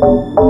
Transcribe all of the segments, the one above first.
Música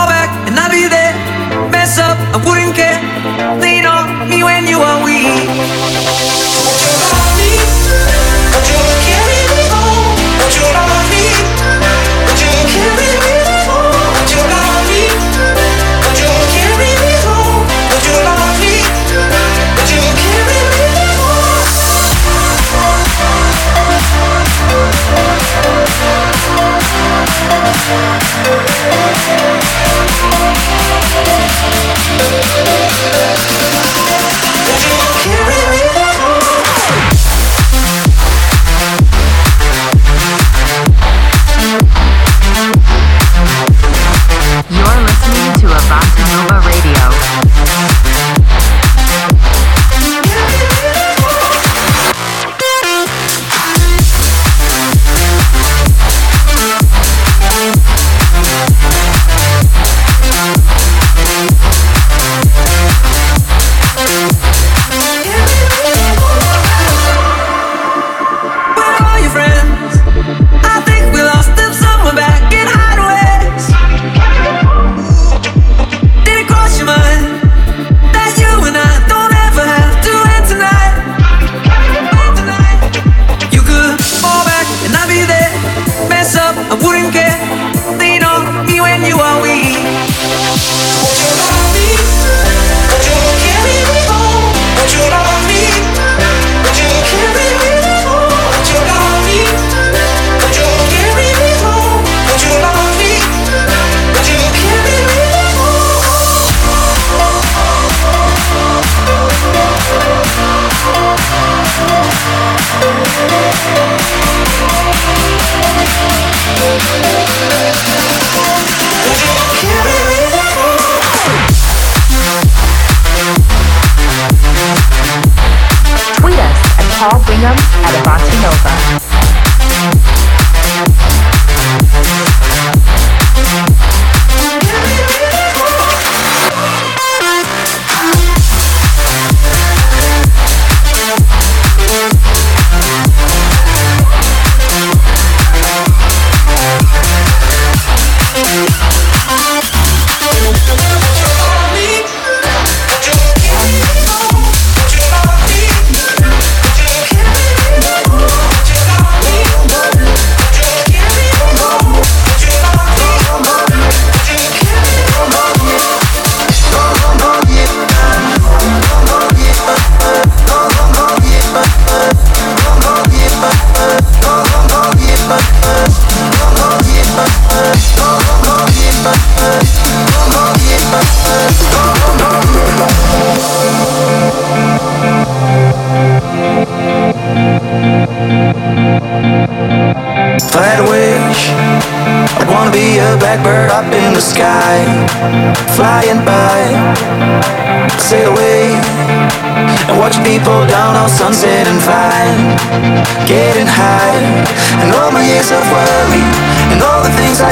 Would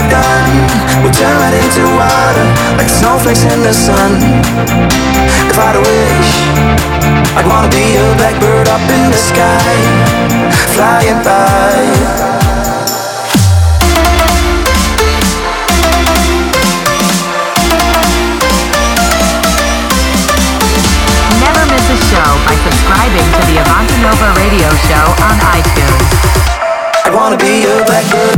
the things I've done, will turn right into water, like snowflakes in the sun. If I had a wish, I'd wanna be a blackbird up in the sky, flying by. Never miss a show by subscribing to the Avanti Nova Radio Show on iTunes. I wanna be a blackbird.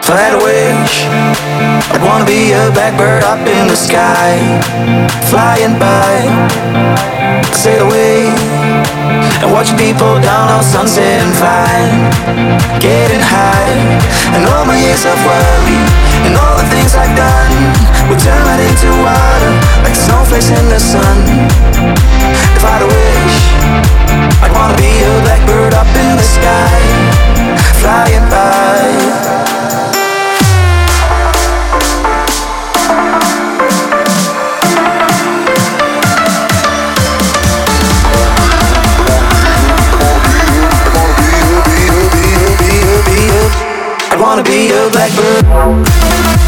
Flatwish, I'd wanna be a blackbird up in the sky, flying by. Sail away and watching people down on sunset and fine, getting high. And all my years of worry and all the things I've done will turn right into water, like snowflakes in the sun. If I'd a wish, I'd wanna be a blackbird up in the sky, flying by. wanna be a blackbird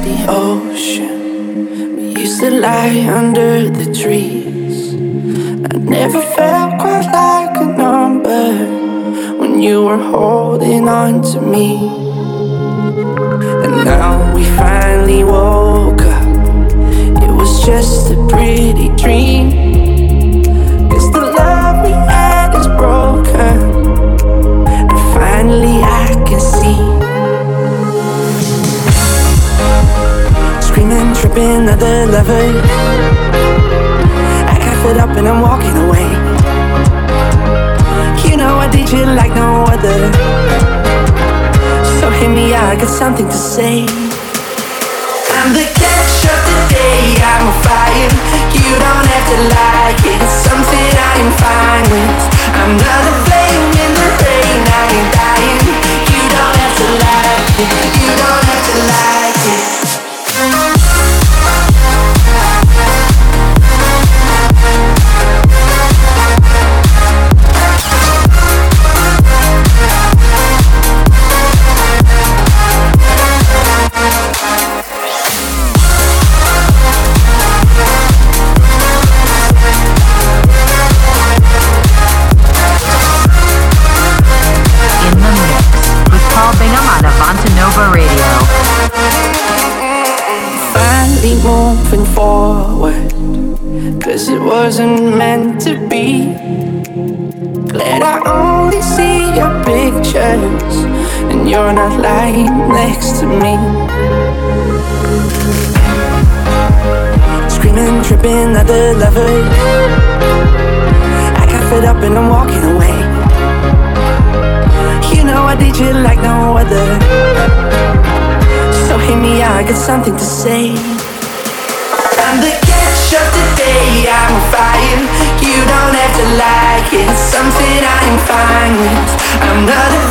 body. Oh. think the same. I'm the catch of the day, I'm on fire. You don't have to like it, it's something I am fine with. I'm not a not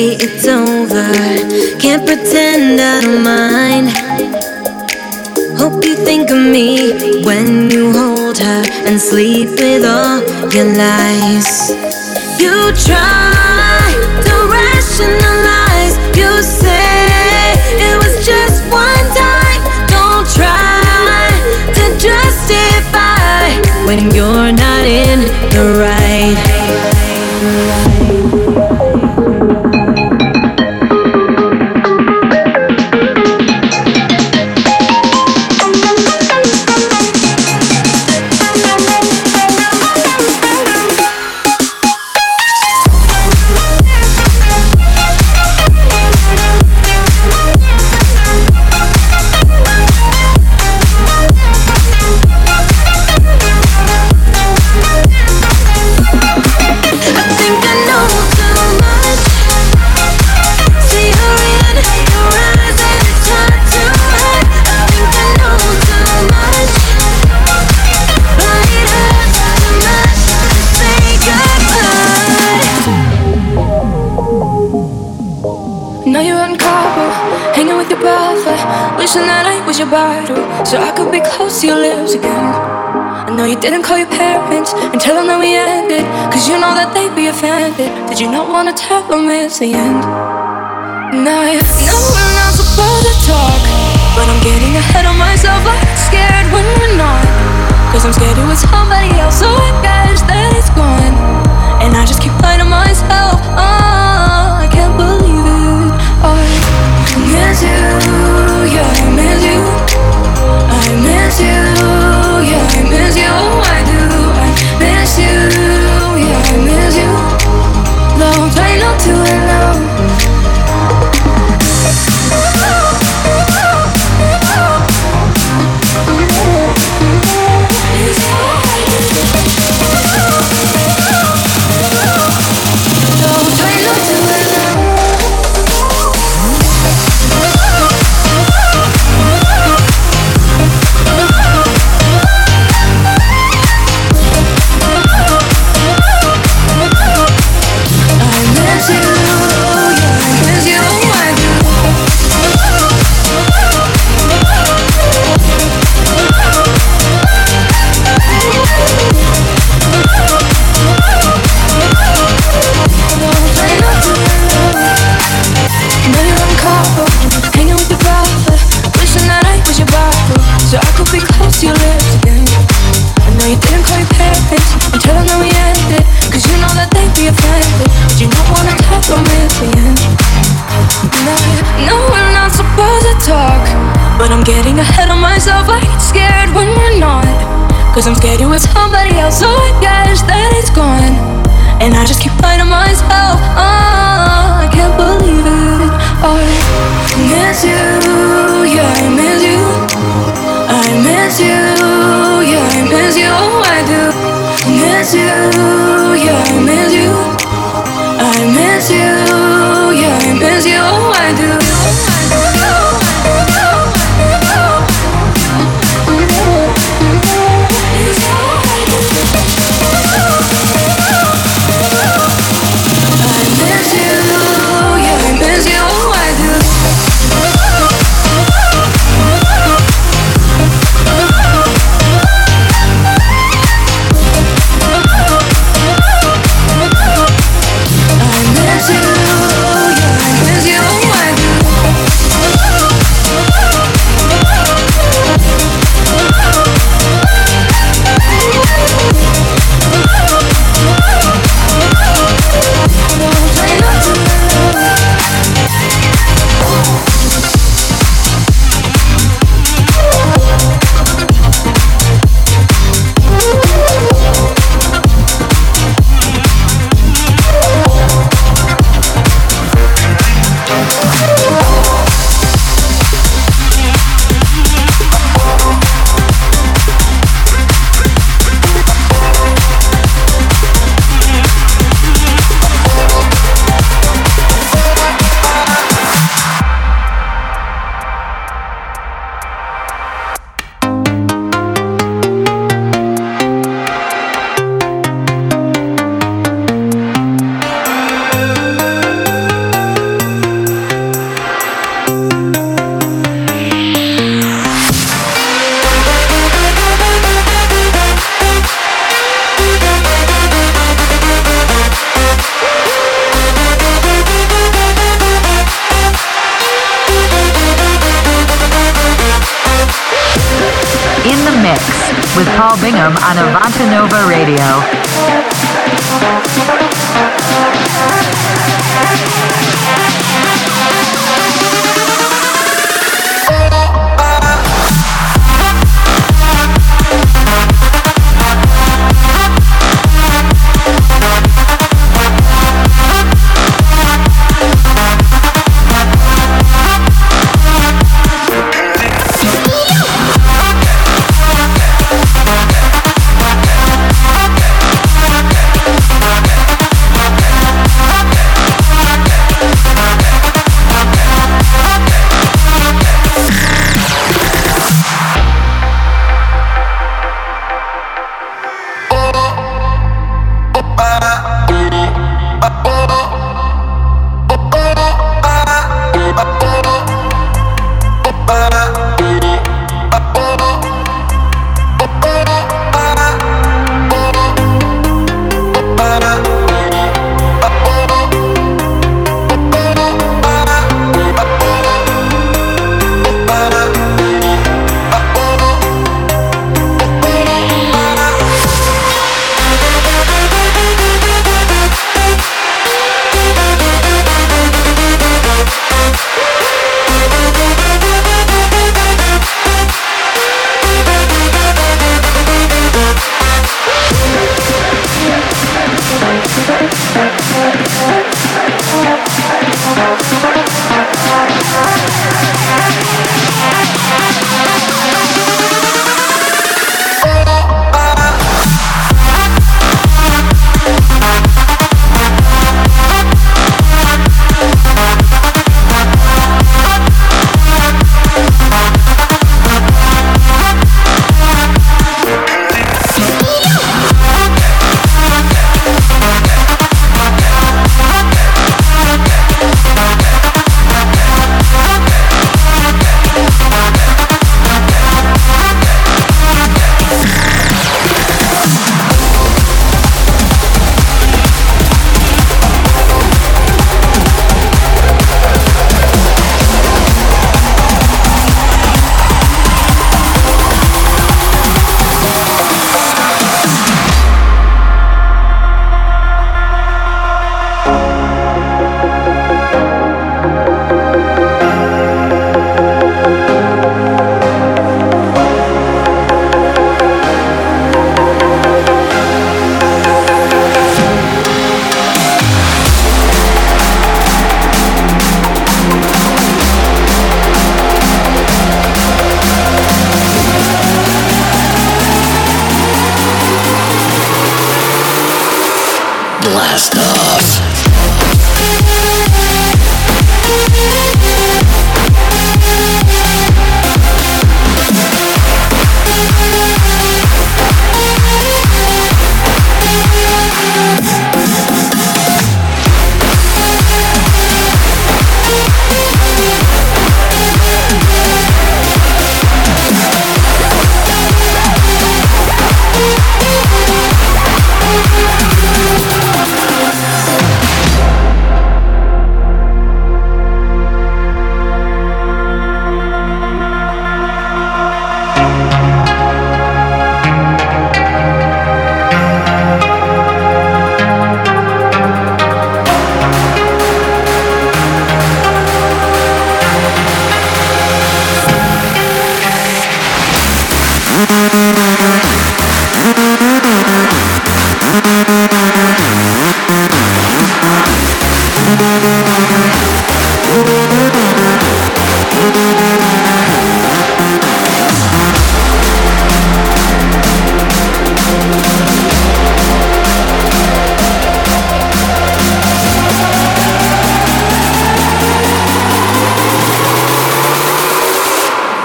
say it's over. Can't pretend I don't mind. Hope you think of me when you hold her and sleep with all your lies. You try.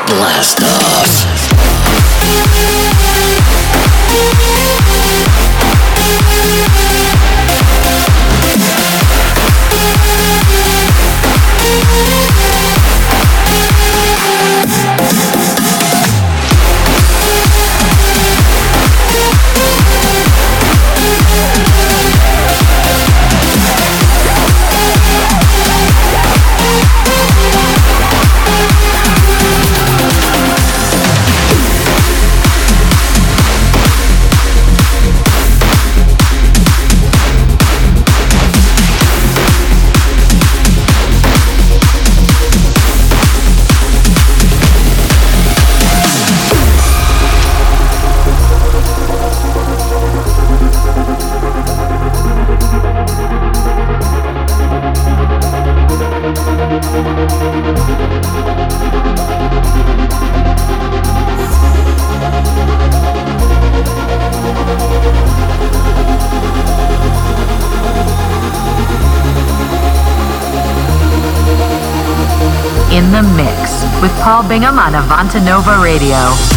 Blast off. Bingham on Avanta Nova Radio.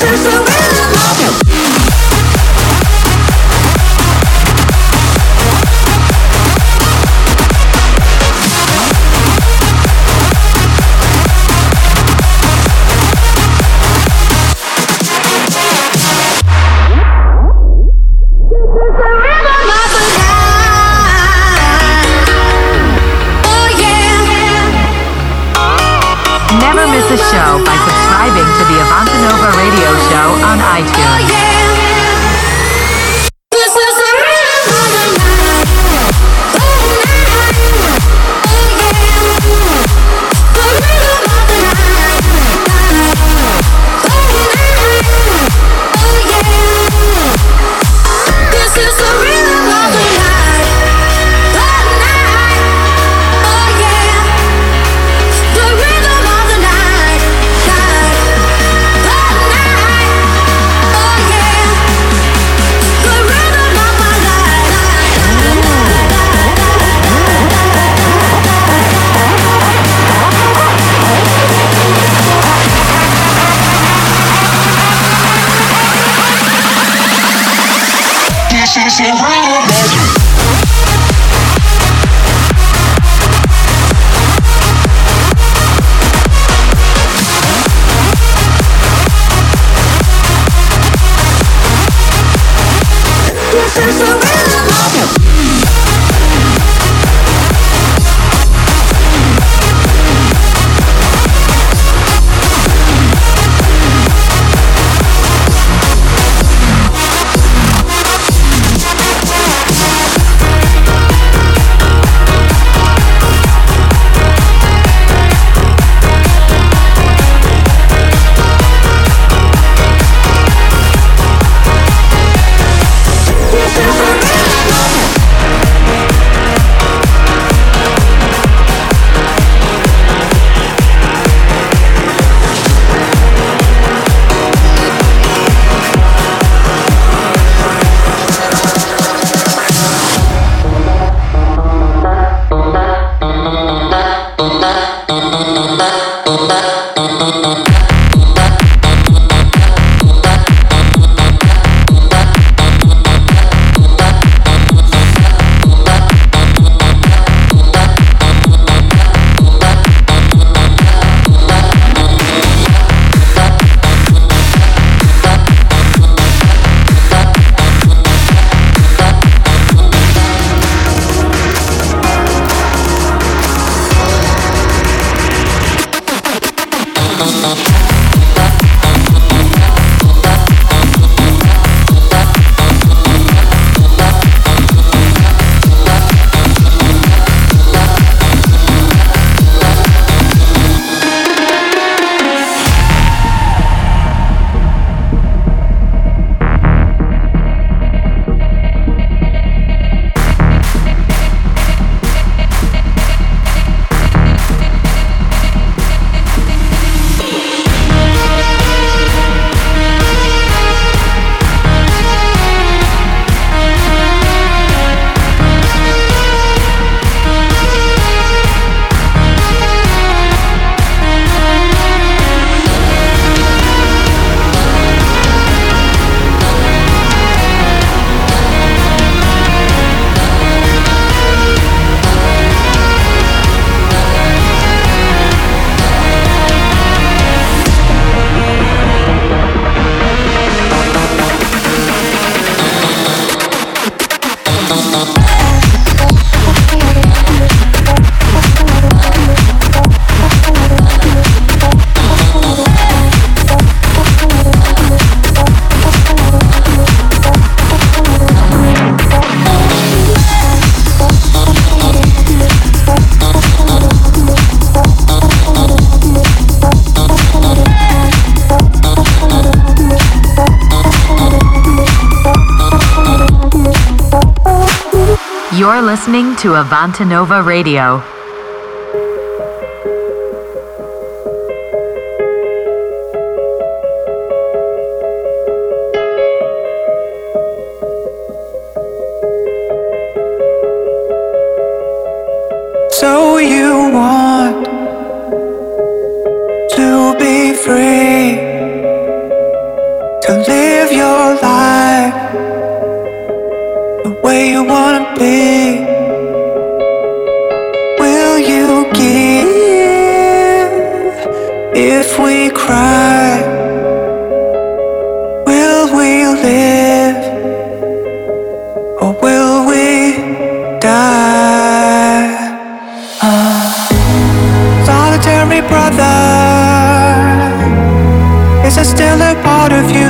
Never miss to Avantanova Radio.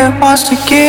if it wants to give.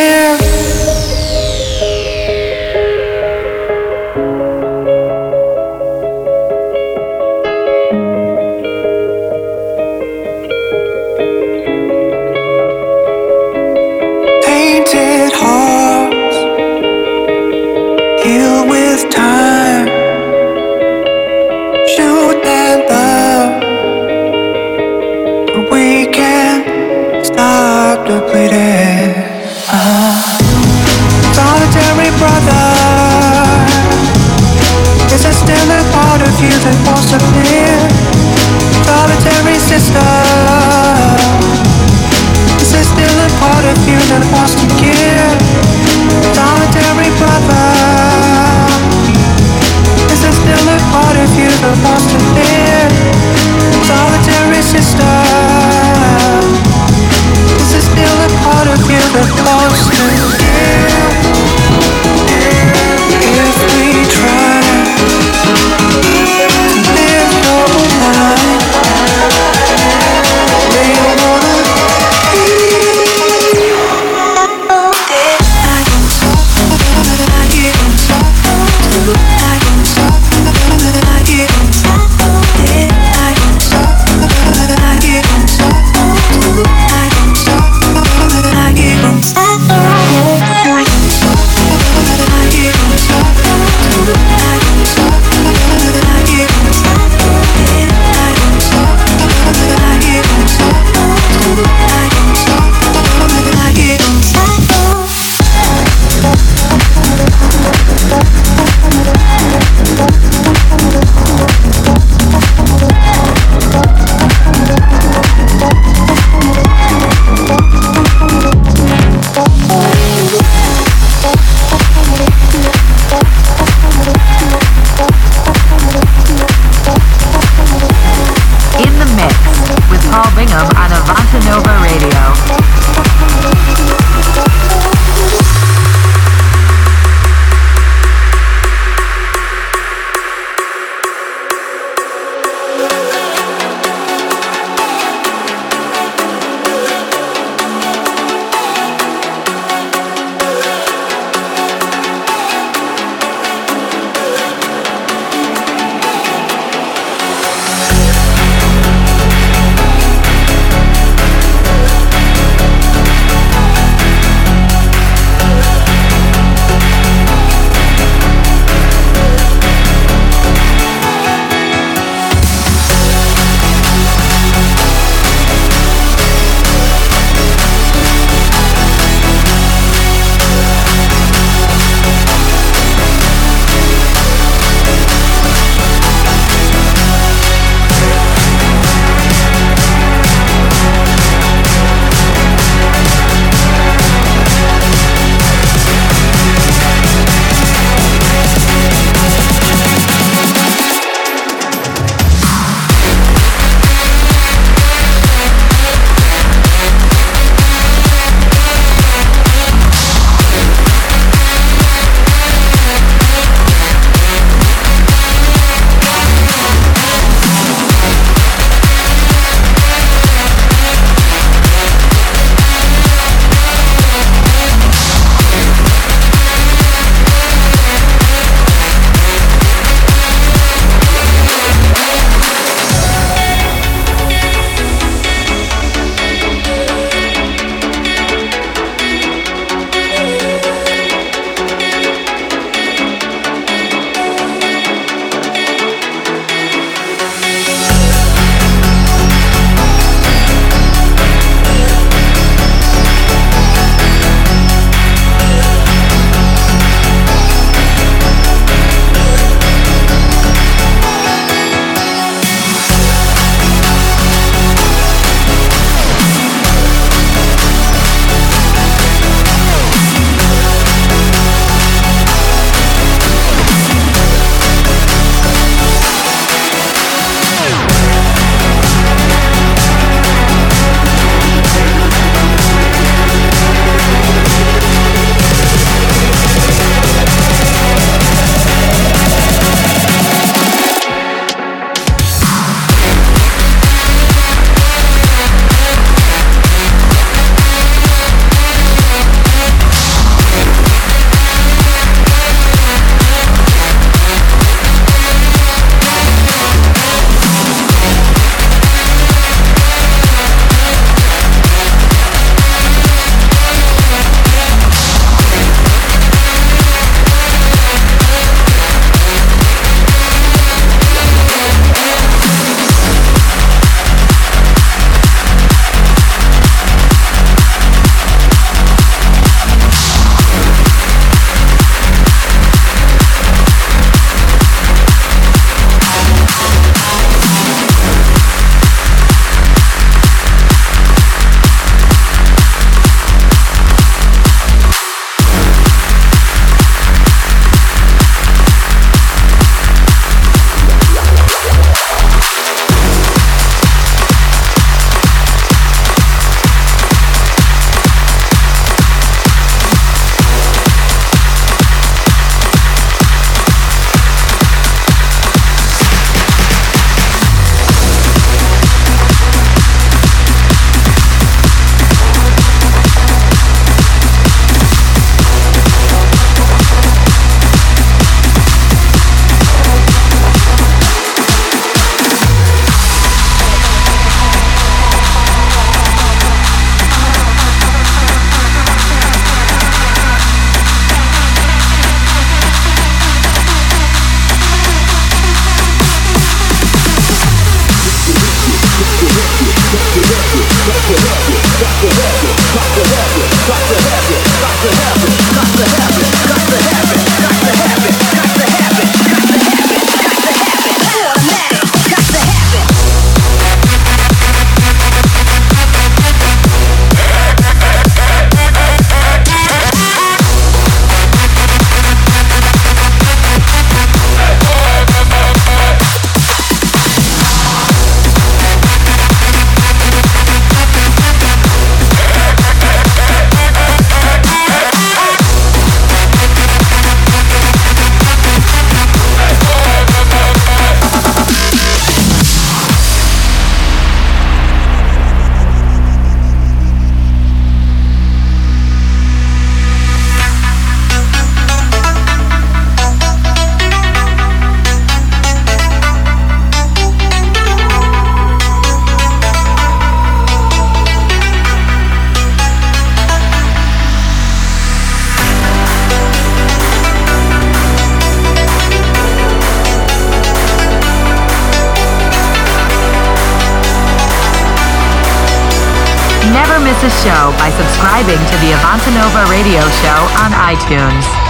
by subscribing to the Avantanova Radio Show on iTunes.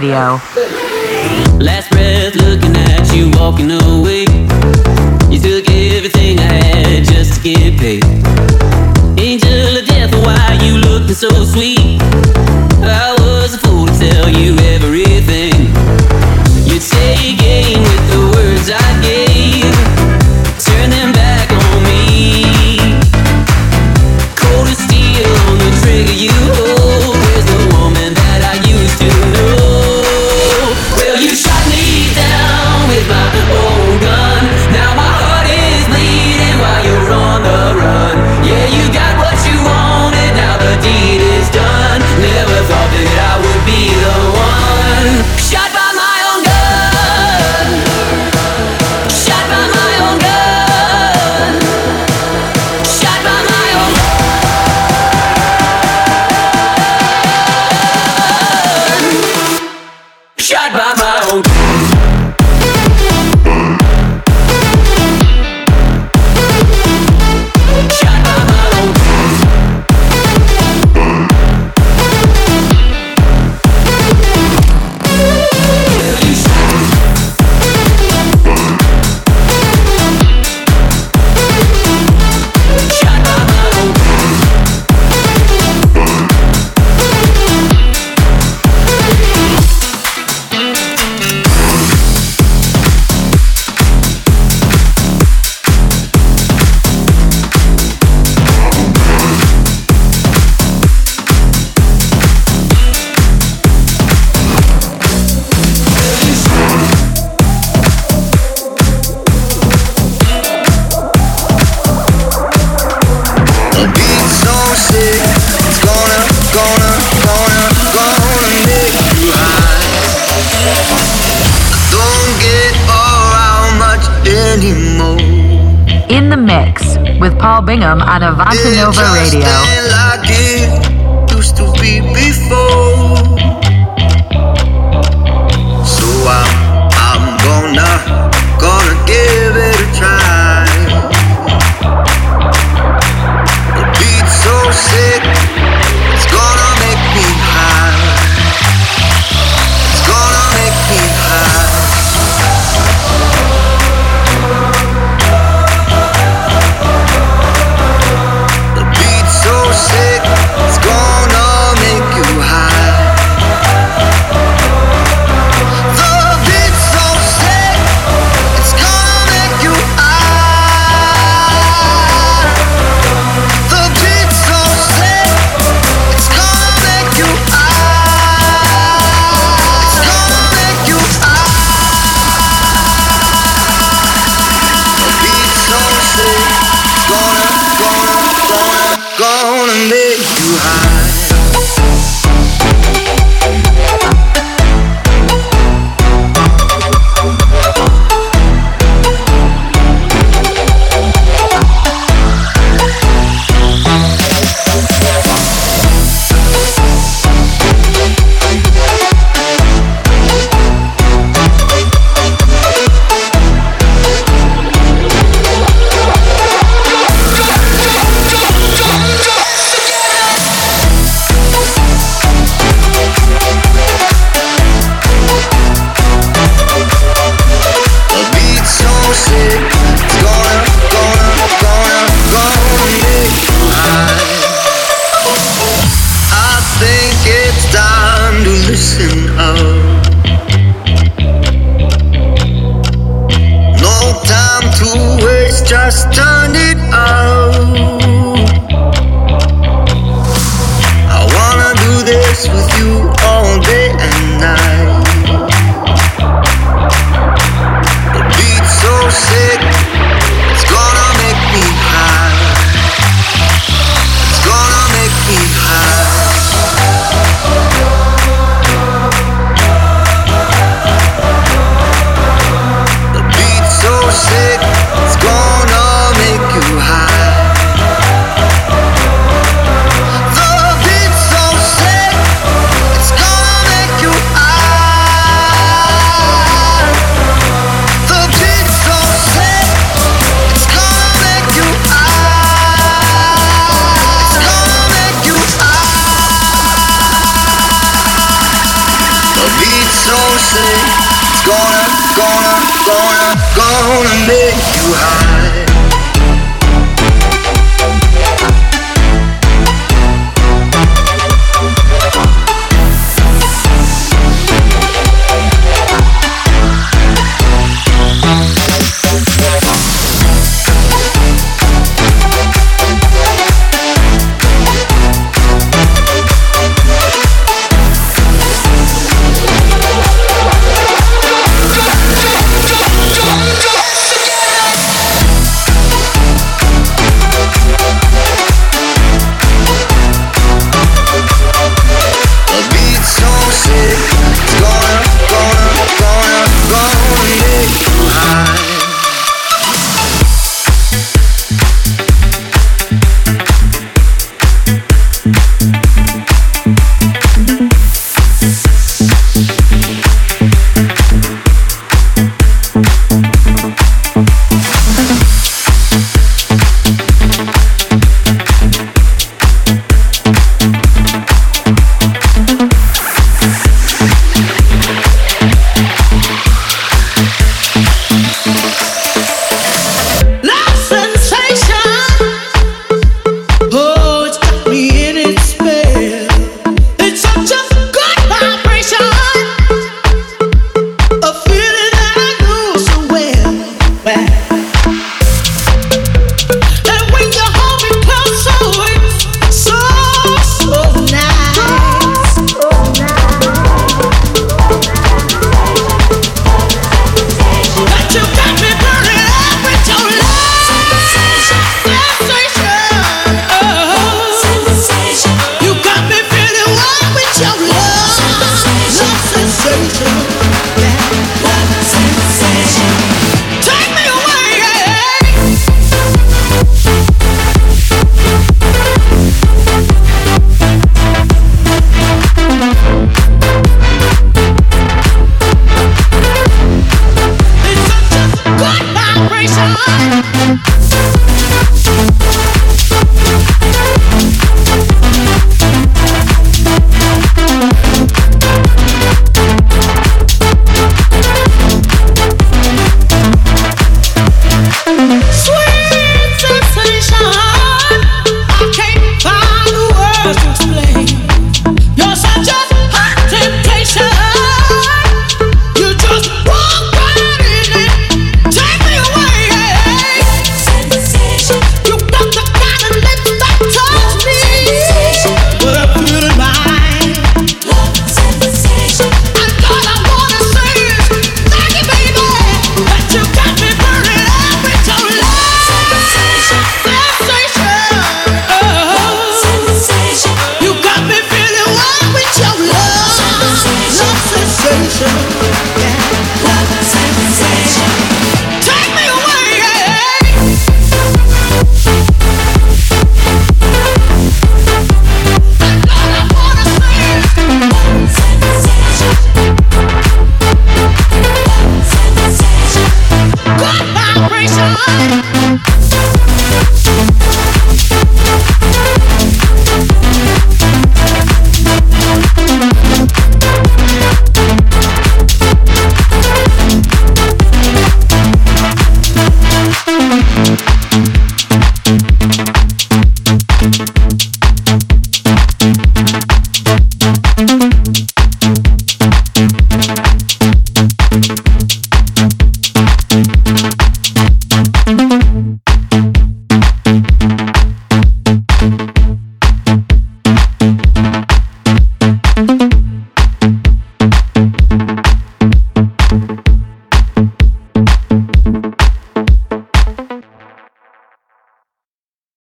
Radio. Last breath looking at you walking away. You took everything I had just to get paid. Angel of death, why you looking so sweet? Paul Bingham on Avanta Nova Radio.